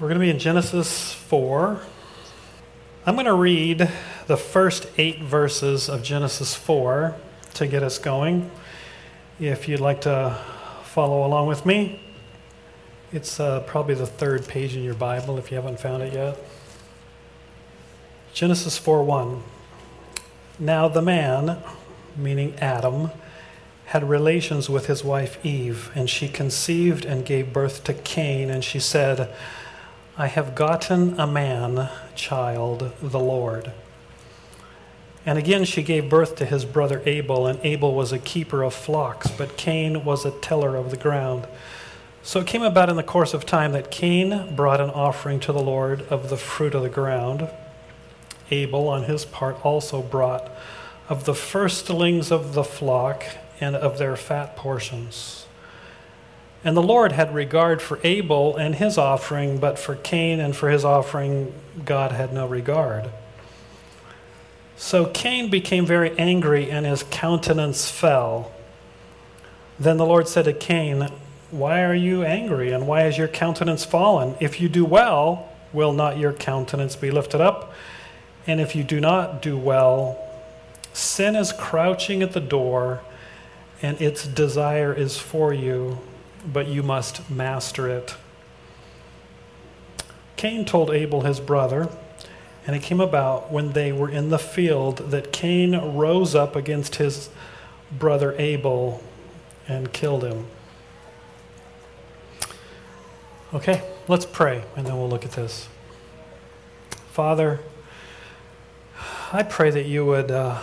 We're going to be in Genesis 4. I'm going to read the first eight verses of Genesis 4 to get us going. If you'd like to follow along with me, it's uh, probably the third page in your Bible if you haven't found it yet. Genesis 4 1. Now the man, meaning Adam, had relations with his wife Eve, and she conceived and gave birth to Cain, and she said, I have gotten a man child, the Lord. And again she gave birth to his brother Abel, and Abel was a keeper of flocks, but Cain was a tiller of the ground. So it came about in the course of time that Cain brought an offering to the Lord of the fruit of the ground. Abel, on his part, also brought of the firstlings of the flock and of their fat portions. And the Lord had regard for Abel and his offering, but for Cain and for his offering, God had no regard. So Cain became very angry, and his countenance fell. Then the Lord said to Cain, Why are you angry, and why has your countenance fallen? If you do well, will not your countenance be lifted up? And if you do not do well, sin is crouching at the door and its desire is for you, but you must master it. Cain told Abel his brother, and it came about when they were in the field that Cain rose up against his brother Abel and killed him. Okay, let's pray, and then we'll look at this. Father, I pray that you would. Uh,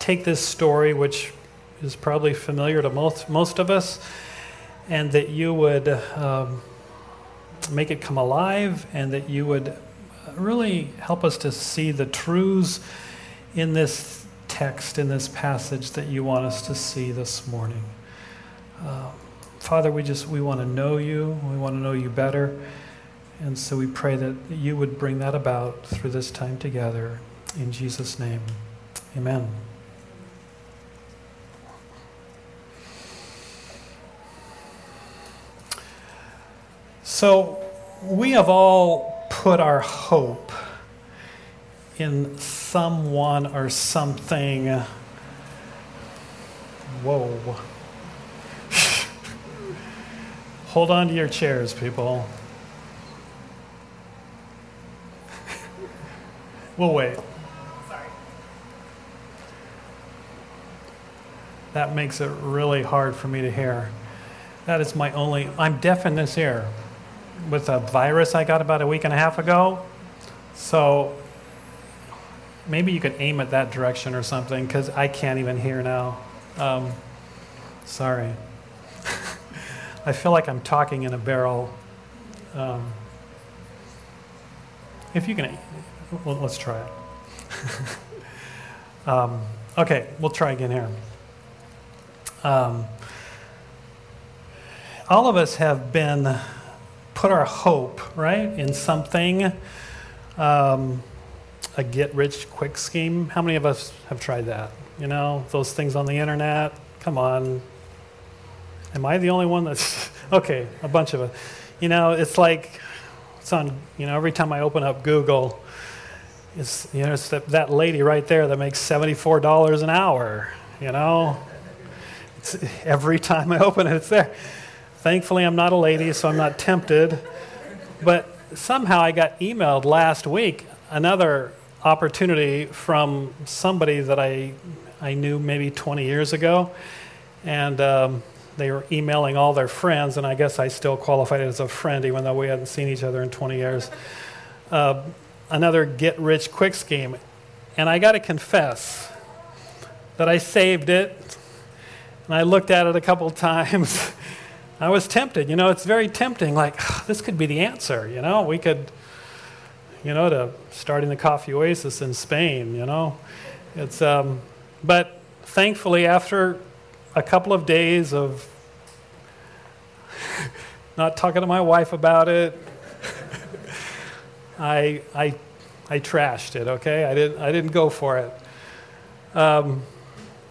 take this story, which is probably familiar to most, most of us, and that you would um, make it come alive and that you would really help us to see the truths in this text, in this passage that you want us to see this morning. Uh, Father, we just we want to know you. We want to know you better. And so we pray that you would bring that about through this time together. In Jesus' name, amen. So, we have all put our hope in someone or something. Whoa. Hold on to your chairs, people. we'll wait. That makes it really hard for me to hear. That is my only, I'm deaf in this ear with a virus I got about a week and a half ago. So maybe you could aim it that direction or something because I can't even hear now. Um, sorry. I feel like I'm talking in a barrel. Um, if you can, well, let's try it. um, okay, we'll try again here. Um, all of us have been put our hope, right, in something, um, a get rich quick scheme. How many of us have tried that? You know, those things on the internet? Come on. Am I the only one that's. okay, a bunch of us. You know, it's like, it's on, you know, every time I open up Google, it's, you know, it's that, that lady right there that makes $74 an hour, you know? It's, every time I open it, it's there. Thankfully, I'm not a lady, so I'm not tempted. But somehow I got emailed last week another opportunity from somebody that I, I knew maybe 20 years ago. And um, they were emailing all their friends, and I guess I still qualified as a friend, even though we hadn't seen each other in 20 years. Uh, another get rich quick scheme. And I got to confess that I saved it, and I looked at it a couple times. I was tempted. You know, it's very tempting. Like, this could be the answer. You know, we could, you know, to starting the coffee oasis in Spain. You know, it's. Um, but thankfully, after a couple of days of not talking to my wife about it, I I I trashed it. Okay, I didn't I didn't go for it. Um,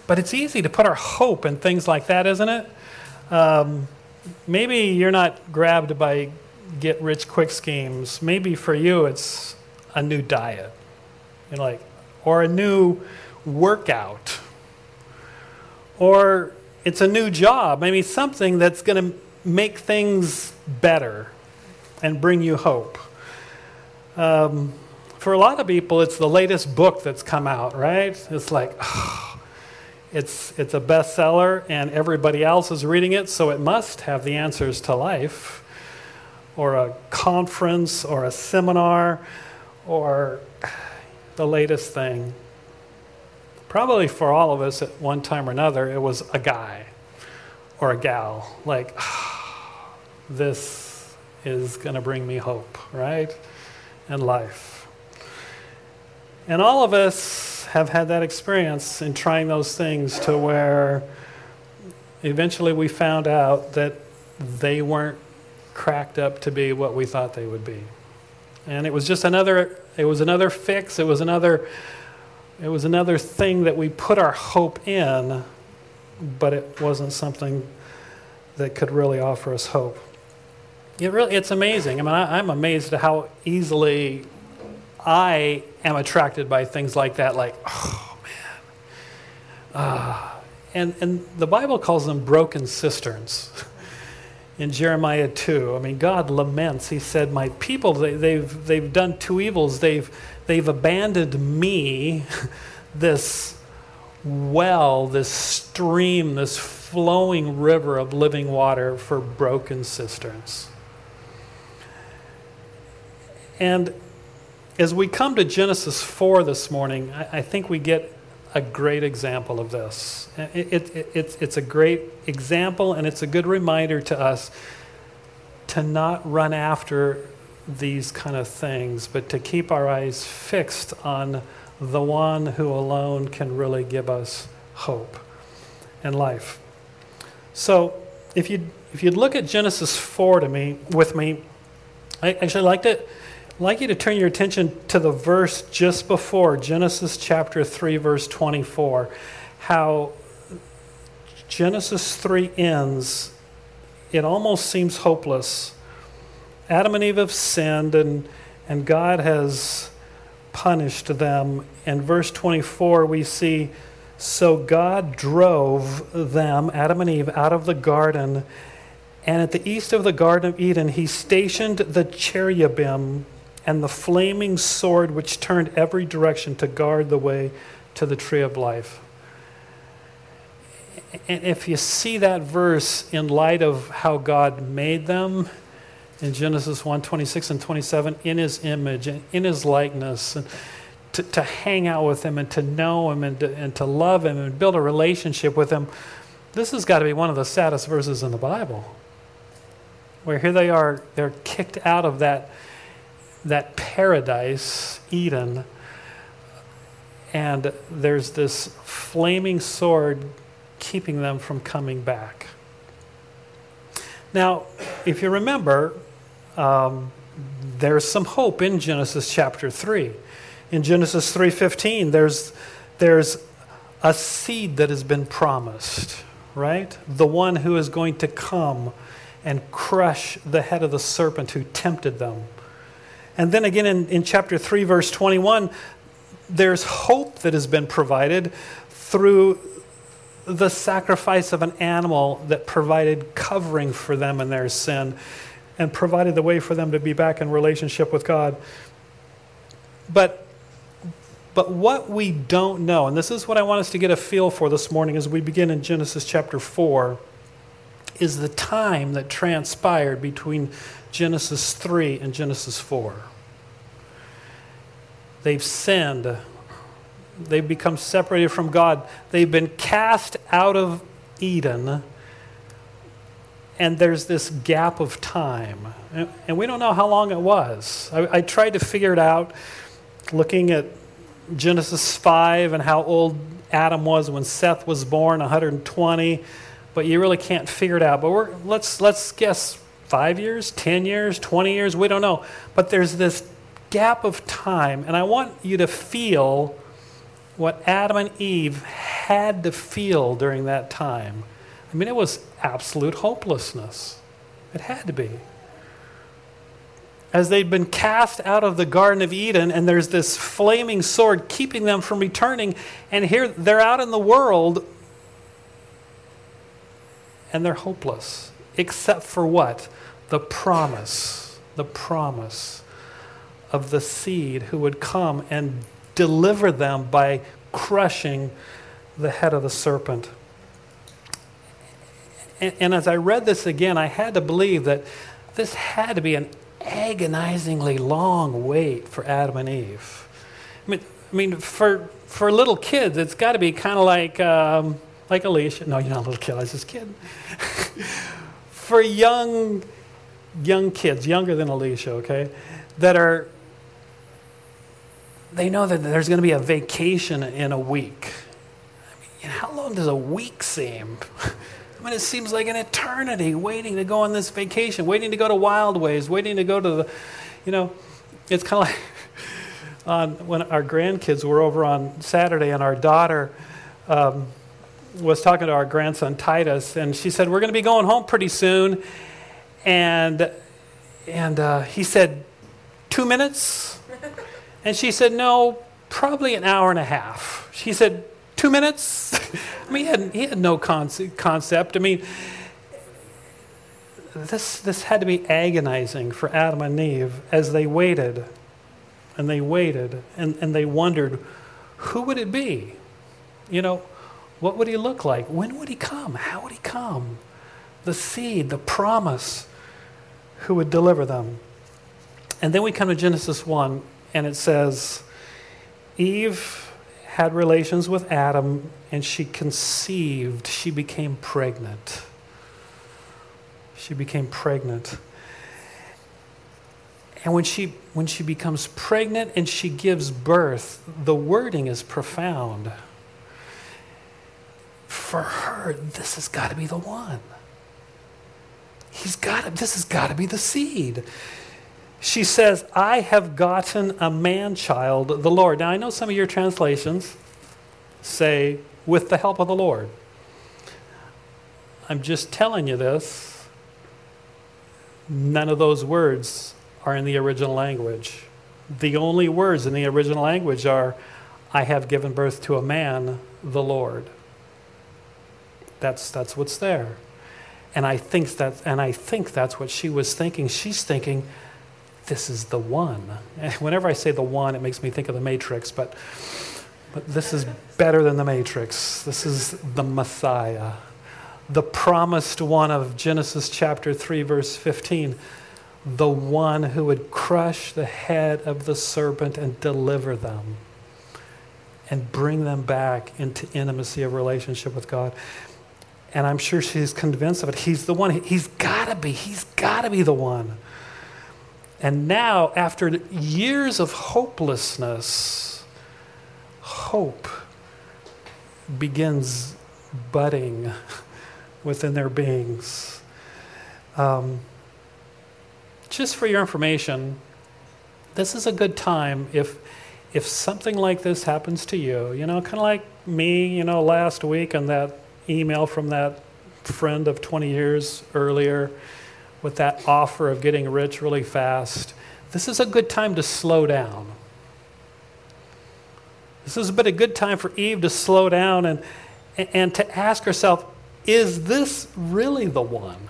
but it's easy to put our hope in things like that, isn't it? Um, maybe you're not grabbed by get rich quick schemes. Maybe for you, it's a new diet, you know, like, or a new workout, or it's a new job. Maybe something that's going to make things better and bring you hope. Um, for a lot of people, it's the latest book that's come out, right? It's like, oh, it's, it's a bestseller and everybody else is reading it, so it must have the answers to life. Or a conference or a seminar or the latest thing. Probably for all of us at one time or another, it was a guy or a gal. Like, this is going to bring me hope, right? And life. And all of us have had that experience in trying those things to where eventually we found out that they weren't cracked up to be what we thought they would be. And it was just another it was another fix, it was another it was another thing that we put our hope in, but it wasn't something that could really offer us hope. It really, it's amazing. I mean, I, I'm amazed at how easily I am attracted by things like that, like, oh man. Uh, and, and the Bible calls them broken cisterns. In Jeremiah 2, I mean, God laments. He said, My people, they, they've, they've done two evils. They've, they've abandoned me, this well, this stream, this flowing river of living water, for broken cisterns. And as we come to Genesis 4 this morning, I, I think we get a great example of this. It, it, it, it's, it's a great example, and it's a good reminder to us to not run after these kind of things, but to keep our eyes fixed on the one who alone can really give us hope and life. So, if you'd, if you'd look at Genesis 4 to me, with me, I actually liked it I'd like you to turn your attention to the verse just before Genesis chapter 3, verse 24. How Genesis 3 ends, it almost seems hopeless. Adam and Eve have sinned, and, and God has punished them. In verse 24, we see So God drove them, Adam and Eve, out of the garden. And at the east of the Garden of Eden, he stationed the cherubim and the flaming sword which turned every direction to guard the way to the tree of life. And if you see that verse in light of how God made them in Genesis 1 26 and 27, in his image and in his likeness, and to, to hang out with him and to know him and to, and to love him and build a relationship with him, this has got to be one of the saddest verses in the Bible. Where here they are, they're kicked out of that that paradise, Eden, and there's this flaming sword keeping them from coming back. Now, if you remember, um, there's some hope in Genesis chapter 3. In Genesis 3:15, there's there's a seed that has been promised, right? The one who is going to come and crush the head of the serpent who tempted them. And then again in, in chapter 3, verse 21, there's hope that has been provided through the sacrifice of an animal that provided covering for them in their sin and provided the way for them to be back in relationship with God. But but what we don't know, and this is what I want us to get a feel for this morning as we begin in Genesis chapter 4, is the time that transpired between Genesis 3 and Genesis 4. They've sinned. They've become separated from God. They've been cast out of Eden. And there's this gap of time. And we don't know how long it was. I, I tried to figure it out looking at Genesis 5 and how old Adam was when Seth was born, 120. But you really can't figure it out. But let's, let's guess five years, 10 years, 20 years, we don't know. But there's this gap of time, and I want you to feel what Adam and Eve had to feel during that time. I mean, it was absolute hopelessness. It had to be. as they'd been cast out of the Garden of Eden, and there's this flaming sword keeping them from returning. And here they're out in the world, and they're hopeless, except for what? The promise, the promise of the seed who would come and deliver them by crushing the head of the serpent. And, and as I read this again, I had to believe that this had to be an agonizingly long wait for Adam and Eve. I mean, I mean for, for little kids, it's got to be kind of like, um, like Alicia. No, you're not a little kid, I was just kidding. for young, young kids, younger than Alicia, okay, that are, they know that there's going to be a vacation in a week. I mean, how long does a week seem? I mean, it seems like an eternity waiting to go on this vacation, waiting to go to Wild Waves, waiting to go to the, you know, it's kind of like on, when our grandkids were over on Saturday and our daughter um, was talking to our grandson Titus, and she said, We're going to be going home pretty soon. And, and uh, he said, Two minutes? And she said, No, probably an hour and a half. She said, Two minutes? I mean, he had, he had no concept. I mean, this, this had to be agonizing for Adam and Eve as they waited and they waited and, and they wondered who would it be? You know, what would he look like? When would he come? How would he come? The seed, the promise, who would deliver them. And then we come to Genesis 1, and it says, Eve had relations with Adam and she conceived. She became pregnant. She became pregnant. And when she, when she becomes pregnant and she gives birth, the wording is profound. For her, this has got to be the one. He's got to, this has got to be the seed. She says, I have gotten a man child, the Lord. Now, I know some of your translations say, with the help of the Lord. I'm just telling you this. None of those words are in the original language. The only words in the original language are, I have given birth to a man, the Lord. That's, that's what's there. And I think that and I think that's what she was thinking. She's thinking, this is the one. And whenever I say the one, it makes me think of the Matrix, but, but this is better than the Matrix. This is the Messiah, the promised one of Genesis chapter 3, verse 15, the one who would crush the head of the serpent and deliver them and bring them back into intimacy of relationship with God. And I'm sure she's convinced of it. He's the one. He's got to be. He's got to be the one. And now, after years of hopelessness, hope begins budding within their beings. Um, just for your information, this is a good time if if something like this happens to you, you know, kind of like me, you know, last week and that email from that friend of 20 years earlier with that offer of getting rich really fast, this is a good time to slow down. This has been a good time for Eve to slow down and, and to ask herself, is this really the one?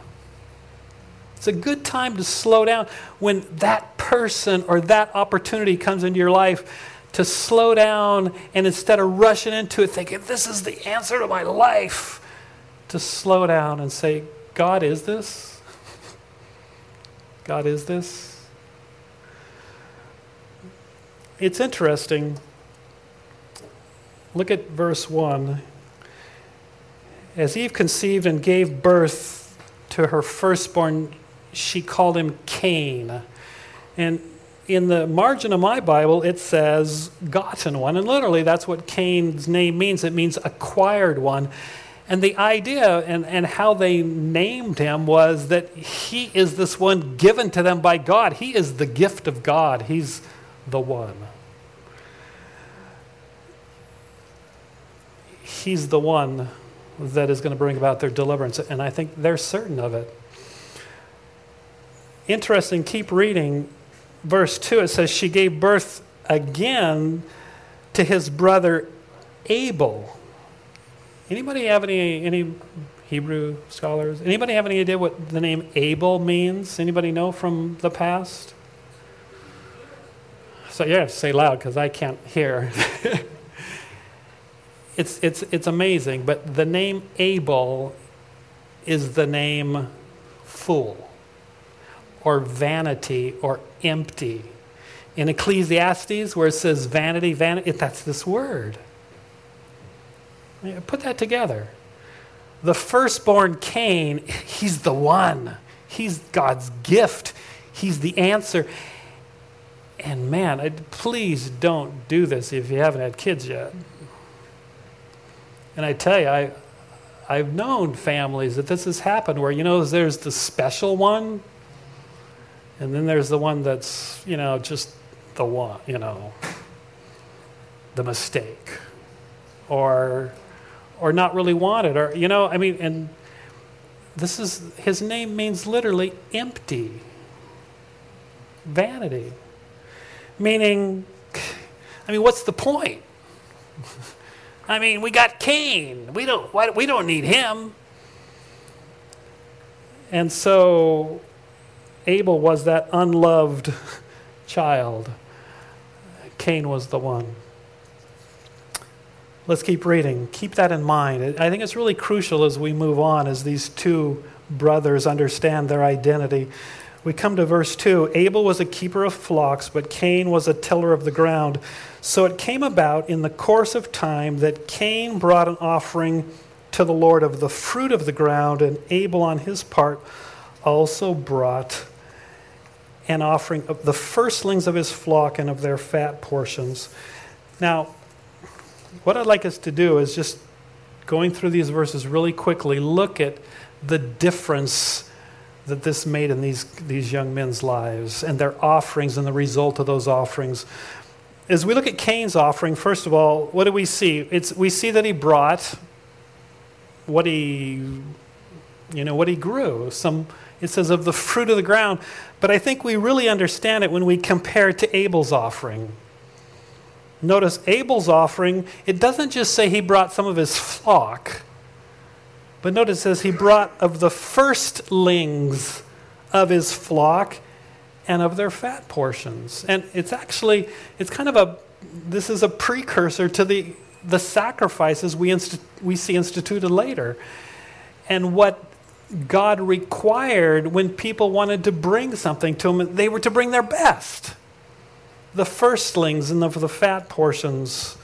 It's a good time to slow down when that person or that opportunity comes into your life to slow down and instead of rushing into it thinking, this is the answer to my life, to slow down and say, God, is this? God is this? It's interesting. Look at verse 1. As Eve conceived and gave birth to her firstborn, she called him Cain. And in the margin of my Bible, it says gotten one. And literally, that's what Cain's name means. It means acquired one. And the idea and, and how they named him was that he is this one given to them by God. He is the gift of God, he's the one. He's the one that is going to bring about their deliverance. And I think they're certain of it. Interesting, keep reading. Verse 2, it says, She gave birth again to his brother Abel. Anybody have any, any Hebrew scholars? Anybody have any idea what the name Abel means? Anybody know from the past? So you have to say loud because I can't hear. it's, it's, it's amazing, but the name Abel is the name fool or vanity or empty. In Ecclesiastes, where it says vanity, vanity, that's this word. Put that together. The firstborn Cain, he's the one. He's God's gift. He's the answer. And man, I, please don't do this if you haven't had kids yet. And I tell you, I, I've known families that this has happened where, you know, there's the special one, and then there's the one that's, you know, just the one, you know, the mistake. Or or not really wanted or you know i mean and this is his name means literally empty. Vanity. Meaning i mean what's the point? I mean we got cain. We don't we don't need him. And so abel was that unloved child cain was the one Let's keep reading. Keep that in mind. I think it's really crucial as we move on, as these two brothers understand their identity. We come to verse 2 Abel was a keeper of flocks, but Cain was a tiller of the ground. So it came about in the course of time that Cain brought an offering to the Lord of the fruit of the ground, and Abel on his part also brought an offering of the firstlings of his flock and of their fat portions. Now, what I'd like us to do is just going through these verses really quickly, look at the difference that this made in these, these young men's lives and their offerings and the result of those offerings. As we look at Cain's offering, first of all, what do we see? It's, we see that he brought what he, you know, what he grew. Some, it says of the fruit of the ground. But I think we really understand it when we compare it to Abel's offering. Notice Abel's offering, it doesn't just say he brought some of his flock, but notice it says he brought of the firstlings of his flock and of their fat portions. And it's actually, it's kind of a, this is a precursor to the, the sacrifices we, we see instituted later. And what God required when people wanted to bring something to him, they were to bring their best the firstlings and the, the fat portions.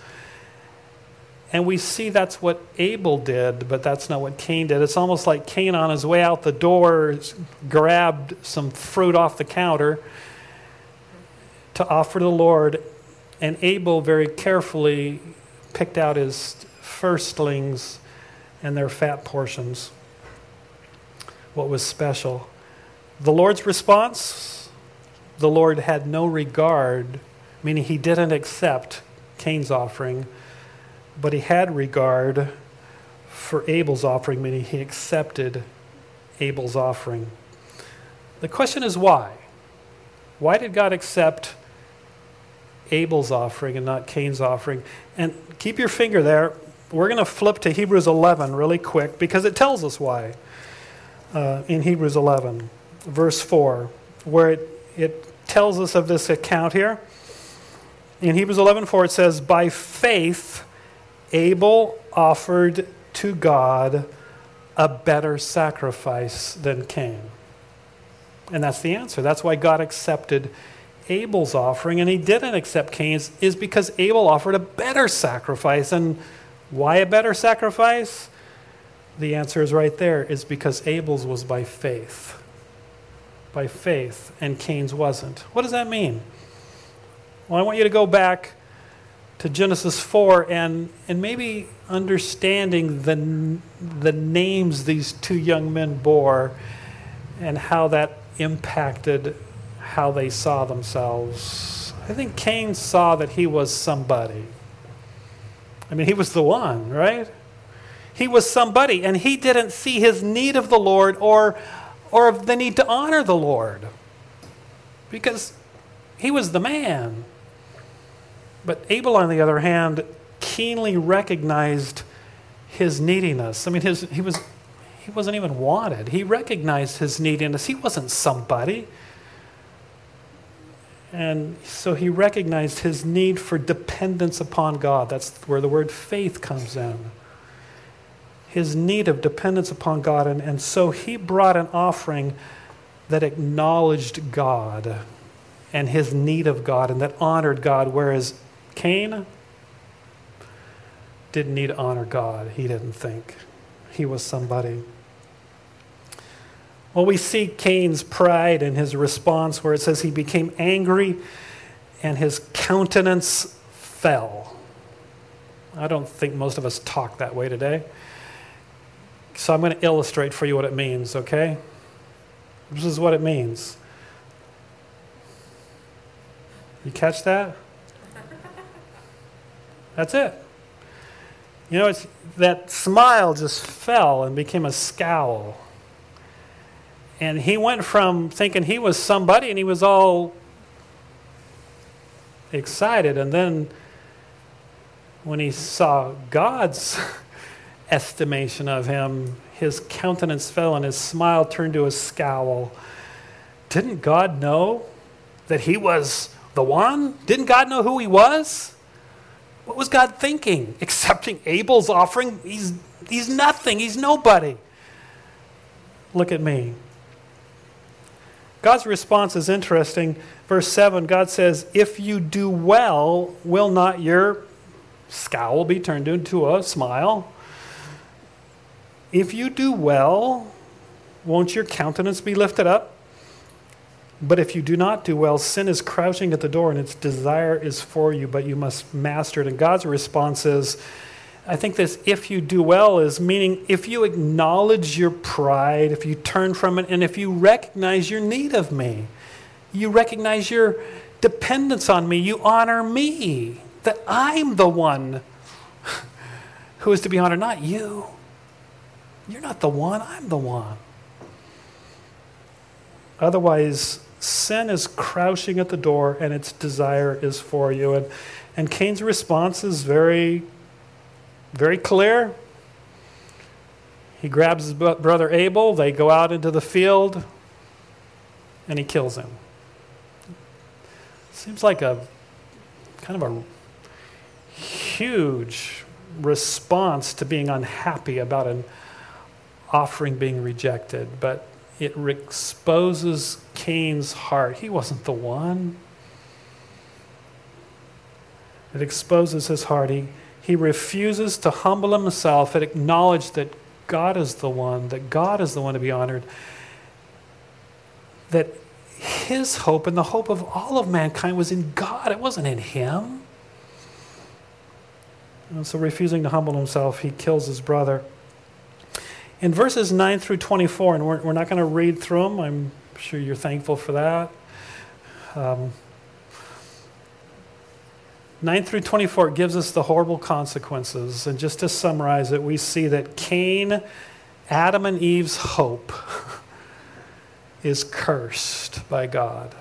And we see that's what Abel did, but that's not what Cain did. It's almost like Cain on his way out the door grabbed some fruit off the counter to offer to the Lord, and Abel very carefully picked out his firstlings and their fat portions. What was special? The Lord's response the Lord had no regard, meaning he didn't accept Cain's offering, but he had regard for Abel's offering, meaning he accepted Abel's offering. The question is why? Why did God accept Abel's offering and not Cain's offering? And keep your finger there. We're going to flip to Hebrews 11 really quick because it tells us why. Uh, in Hebrews 11, verse 4, where it it tells us of this account here. In Hebrews 11:4 it says, "By faith Abel offered to God a better sacrifice than Cain." And that's the answer. That's why God accepted Abel's offering and he didn't accept Cain's is because Abel offered a better sacrifice. And why a better sacrifice? The answer is right there is because Abel's was by faith by faith and Cain's wasn't. What does that mean? Well, I want you to go back to Genesis 4 and, and maybe understanding the, the names these two young men bore and how that impacted how they saw themselves. I think Cain saw that he was somebody. I mean, he was the one, right? He was somebody, and he didn't see his need of the Lord or or the need to honor the Lord. Because he was the man. But Abel, on the other hand, keenly recognized his neediness. I mean, his, he, was, he wasn't even wanted. He recognized his neediness. He wasn't somebody. And so he recognized his need for dependence upon God. That's where the word faith comes in. His need of dependence upon God. And, and so he brought an offering that acknowledged God and his need of God and that honored God, whereas Cain didn't need to honor God. He didn't think he was somebody. Well, we see Cain's pride and his response where it says he became angry and his countenance fell. I don't think most of us talk that way today. So I'm going to illustrate for you what it means, okay? This is what it means. You catch that? That's it. You know, it's, that smile just fell and became a scowl. And he went from thinking he was somebody and he was all excited. And then when he saw God's estimation of him, his countenance fell and his smile turned to a scowl. Didn't God know that he was the one? Didn't God know who he was? What was God thinking? Accepting Abel's offering? He's, he's nothing, he's nobody. Look at me. God's response is interesting. Verse 7, God says, If you do well, will not your scowl be turned into a smile? If you do well, won't your countenance be lifted up? But if you do not do well, sin is crouching at the door and its desire is for you, but you must master it. And God's response is, I think this if you do well is meaning if you acknowledge your pride, if you turn from it, and if you recognize your need of me, you recognize your dependence on me, you honor me, that I'm the one who is to be honored, not you. You're not the one, I'm the one. Otherwise, sin is crouching at the door and its desire is for you. And, and Cain's response is very, very clear. He grabs his brother Abel, they go out into the field, and he kills him. Seems like a kind of a huge response to being unhappy about an offering being rejected, but it exposes Cain's heart. He wasn't the one. It exposes his heart. He, he refuses to humble himself and acknowledge that God is the one, that God is the one to be honored, that his hope and the hope of all of mankind was in God, it wasn't in him. And so, refusing to humble himself, he kills his brother. In verses 9 through 24, and we're, we're not going to read through them, I'm sure you're thankful for that. Um, 9 through 24 gives us the horrible consequences. And just to summarize it, we see that Cain, Adam and Eve's hope, is cursed by God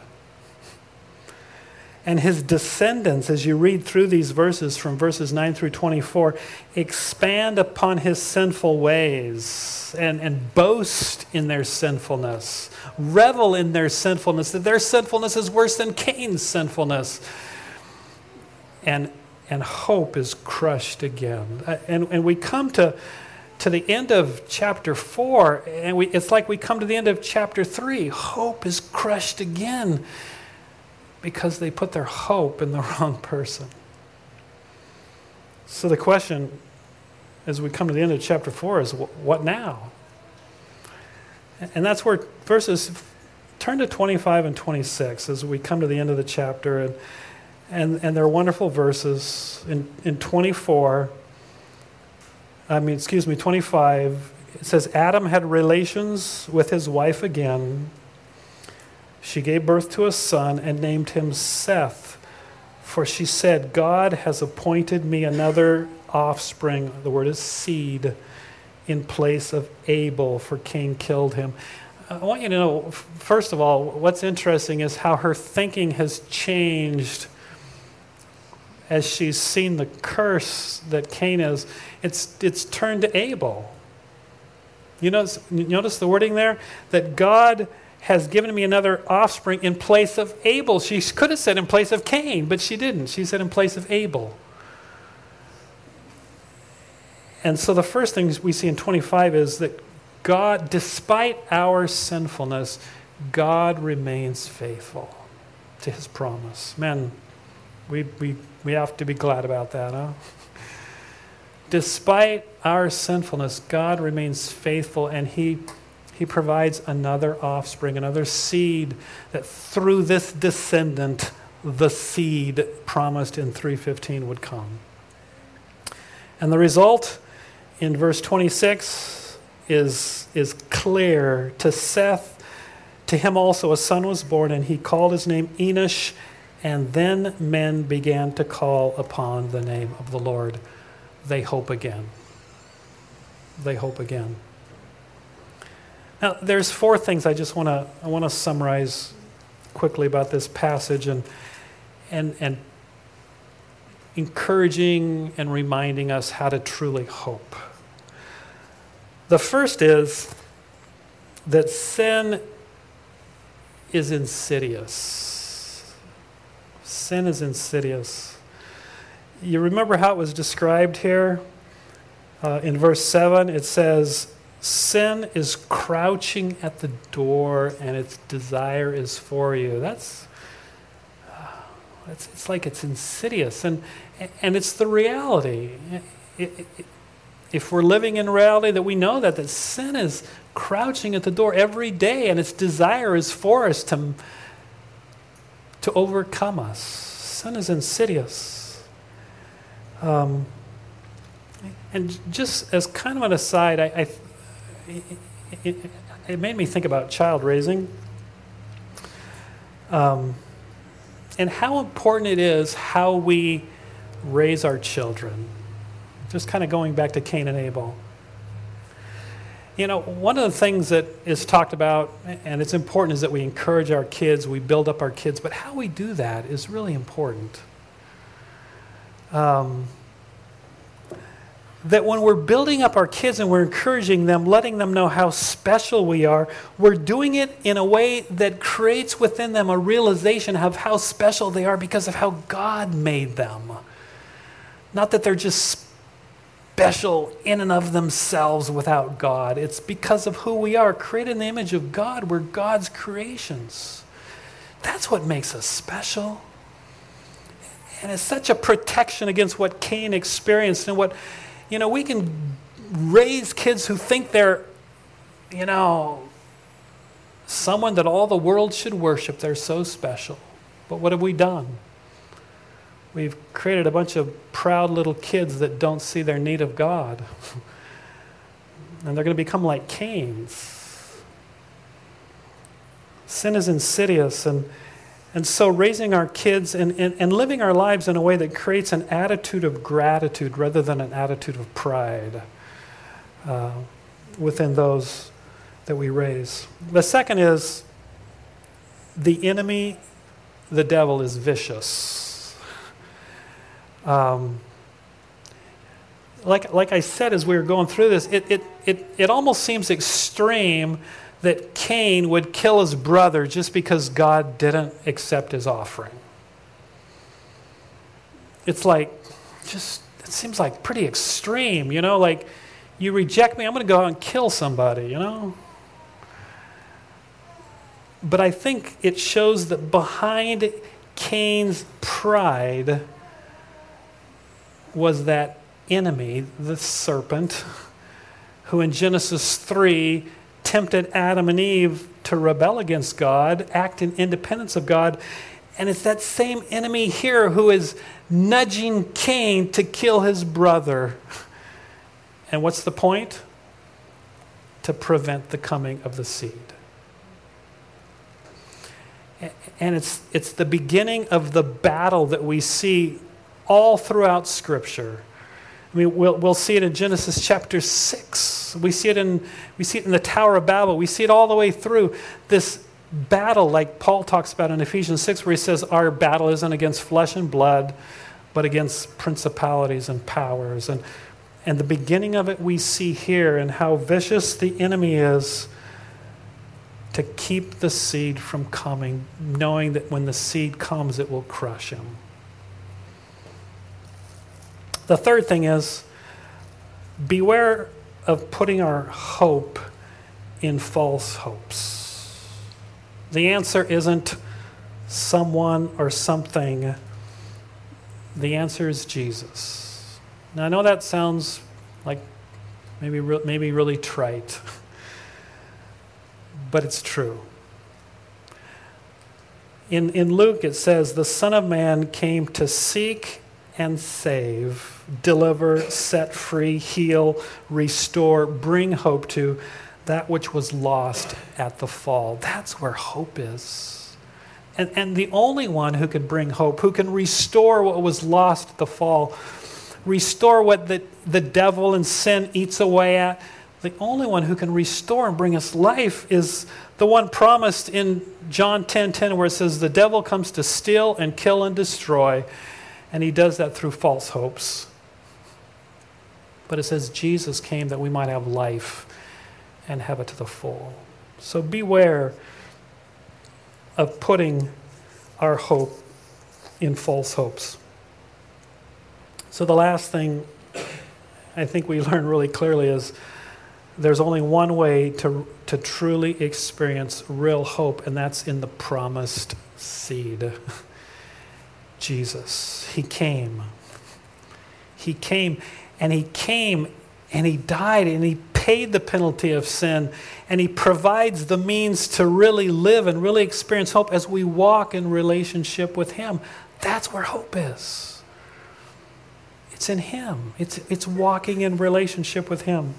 and his descendants, as you read through these verses from verses 9 through 24, expand upon his sinful ways and, and boast in their sinfulness, revel in their sinfulness, that their sinfulness is worse than Cain's sinfulness. And, and hope is crushed again. Uh, and, and we come to, to the end of chapter 4, and we, it's like we come to the end of chapter 3. Hope is crushed again because they put their hope in the wrong person. So the question as we come to the end of chapter 4 is what now? And that's where verses turn to 25 and 26 as we come to the end of the chapter. And, and, and they're wonderful verses. In, in 24, I mean, excuse me, 25, it says Adam had relations with his wife again she gave birth to a son and named him Seth, for she said, God has appointed me another offspring, the word is seed, in place of Abel, for Cain killed him. I want you to know, first of all, what's interesting is how her thinking has changed as she's seen the curse that Cain is. It's, it's turned to Abel. You notice, you notice the wording there? That God has given me another offspring in place of Abel. She could have said in place of Cain, but she didn't. She said in place of Abel. And so the first thing we see in 25 is that God, despite our sinfulness, God remains faithful to his promise. Man, we, we, we have to be glad about that, huh? Despite our sinfulness, God remains faithful and he, he provides another offspring, another seed that through this descendant, the seed promised in 315 would come. And the result in verse 26 is, is clear. To Seth, to him also a son was born, and he called his name Enosh. And then men began to call upon the name of the Lord. They hope again. They hope again. Now, there's four things I just want to I want to summarize quickly about this passage and and and encouraging and reminding us how to truly hope. The first is that sin is insidious. Sin is insidious. You remember how it was described here? Uh, in verse 7, it says, Sin is crouching at the door and its desire is for you. That's, it's, it's like it's insidious. And, and it's the reality. It, it, if we're living in reality that we know that, that sin is crouching at the door every day and its desire is for us to, to overcome us. Sin is insidious. Um, and just as kind of an aside, I, I it, it, made me think about child raising um, and how important it is how we raise our children. Just kind of going back to Cain and Abel. You know, one of the things that is talked about, and it's important, is that we encourage our kids, we build up our kids, but how we do that is really important. Um, that when we're building up our kids and we're encouraging them, letting them know how special we are, we're doing it in a way that creates within them a realization of how special they are because of how God made them. Not that they're just special in and of themselves without God. It's because of who we are, created in the image of God. We're God's creations. That's what makes us special. And it's such a protection against what Cain experienced and what, you know, we can raise kids who think they're, you know, someone that all the world should worship. They're so special. But what have we done? We've created a bunch of proud little kids that don't see their need of God. and they're going to become like Cain's. Sin is insidious, and, and so raising our kids and, and, and living our lives in a way that creates an attitude of gratitude rather than an attitude of pride uh, within those that we raise. The second is the enemy, the devil, is vicious. Um, like, like I said as we were going through this, it, it, it, it almost seems extreme that Cain would kill his brother just because God didn't accept his offering. It's like, just, it seems like pretty extreme, you know, like you reject me, I'm going to go out and kill somebody, you know? But I think it shows that behind Cain's pride, was that enemy, the serpent, who in Genesis 3 tempted Adam and Eve to rebel against God, act in independence of God. And it's that same enemy here who is nudging Cain to kill his brother. And what's the point? To prevent the coming of the seed. And it's, it's the beginning of the battle that we see all throughout Scripture. I mean, we'll, we'll see it in Genesis chapter 6. We see, it in, we see it in the Tower of Babel. We see it all the way through. This battle, like Paul talks about in Ephesians 6, where he says, Our battle isn't against flesh and blood, but against principalities and powers. And, and the beginning of it we see here, and how vicious the enemy is to keep the seed from coming, knowing that when the seed comes, it will crush him. The third thing is beware of putting our hope in false hopes. The answer isn't someone or something, the answer is Jesus. Now, I know that sounds like maybe, maybe really trite, but it's true. In, in Luke, it says, The Son of Man came to seek and save, deliver, set free, heal, restore, bring hope to that which was lost at the fall. That's where hope is. And, and the only one who can bring hope, who can restore what was lost at the fall, restore what the, the devil and sin eats away at, the only one who can restore and bring us life is the one promised in John 10:10 10, 10, where it says the devil comes to steal and kill and destroy and he does that through false hopes. But it says Jesus came that we might have life and have it to the full. So beware of putting our hope in false hopes. So the last thing I think we learn really clearly is there's only one way to, to truly experience real hope, and that's in the promised seed. Jesus. He came. He came, and He came, and He died, and He paid the penalty of sin, and He provides the means to really live and really experience hope as we walk in relationship with Him. That's where hope is. It's in Him, it's, it's walking in relationship with Him.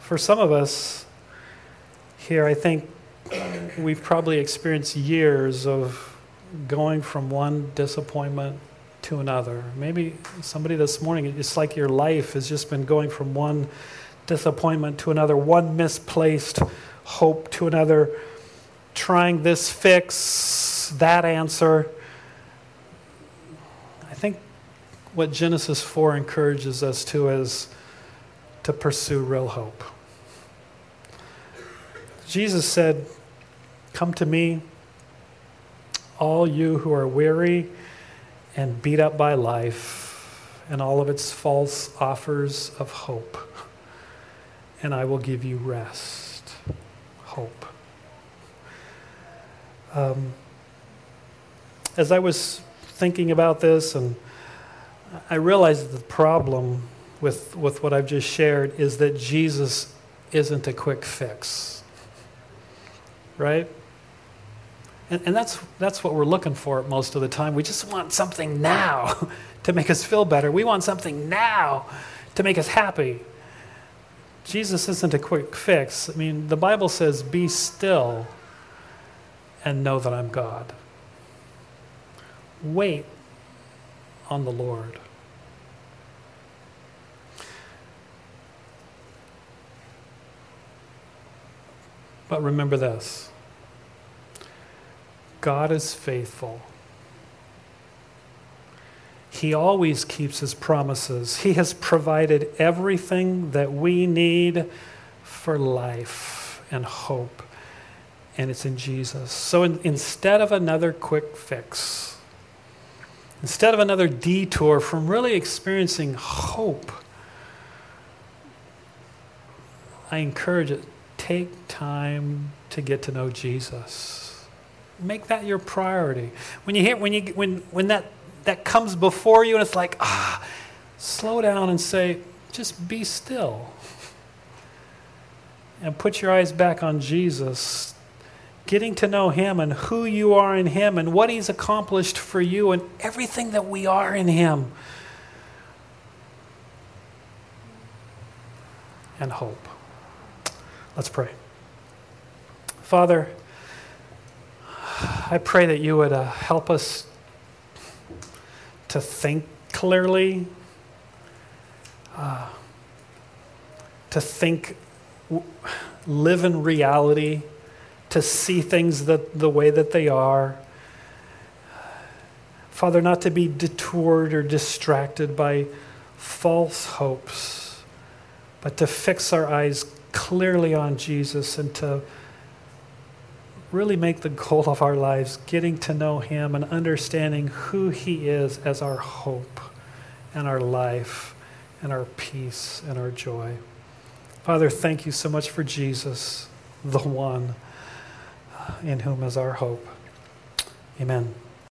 For some of us here, I think we've probably experienced years of going from one disappointment to another. Maybe somebody this morning, it's like your life has just been going from one disappointment to another, one misplaced hope to another, trying this fix, that answer. I think what Genesis 4 encourages us to is to pursue real hope. Jesus said, Come to me, all you who are weary and beat up by life and all of its false offers of hope, and I will give you rest. Hope. Um, as I was thinking about this, and I realized the problem with, with what I've just shared is that Jesus isn't a quick fix. Right? And, and that's, that's what we're looking for most of the time. We just want something now to make us feel better. We want something now to make us happy. Jesus isn't a quick fix. I mean, the Bible says, Be still and know that I'm God. Wait on the Lord. But remember this God is faithful. He always keeps his promises. He has provided everything that we need for life and hope, and it's in Jesus. So in, instead of another quick fix, instead of another detour from really experiencing hope, I encourage it take time to get to know Jesus make that your priority. When you hear when you when when that that comes before you and it's like, ah, slow down and say, just be still. And put your eyes back on Jesus, getting to know him and who you are in him and what he's accomplished for you and everything that we are in him. And hope. Let's pray. Father, I pray that you would uh, help us to think clearly, uh, to think, live in reality, to see things that, the way that they are. Father, not to be detoured or distracted by false hopes, but to fix our eyes clearly on Jesus and to really make the goal of our lives getting to know Him and understanding who He is as our hope and our life and our peace and our joy. Father, thank you so much for Jesus, the one in whom is our hope. Amen.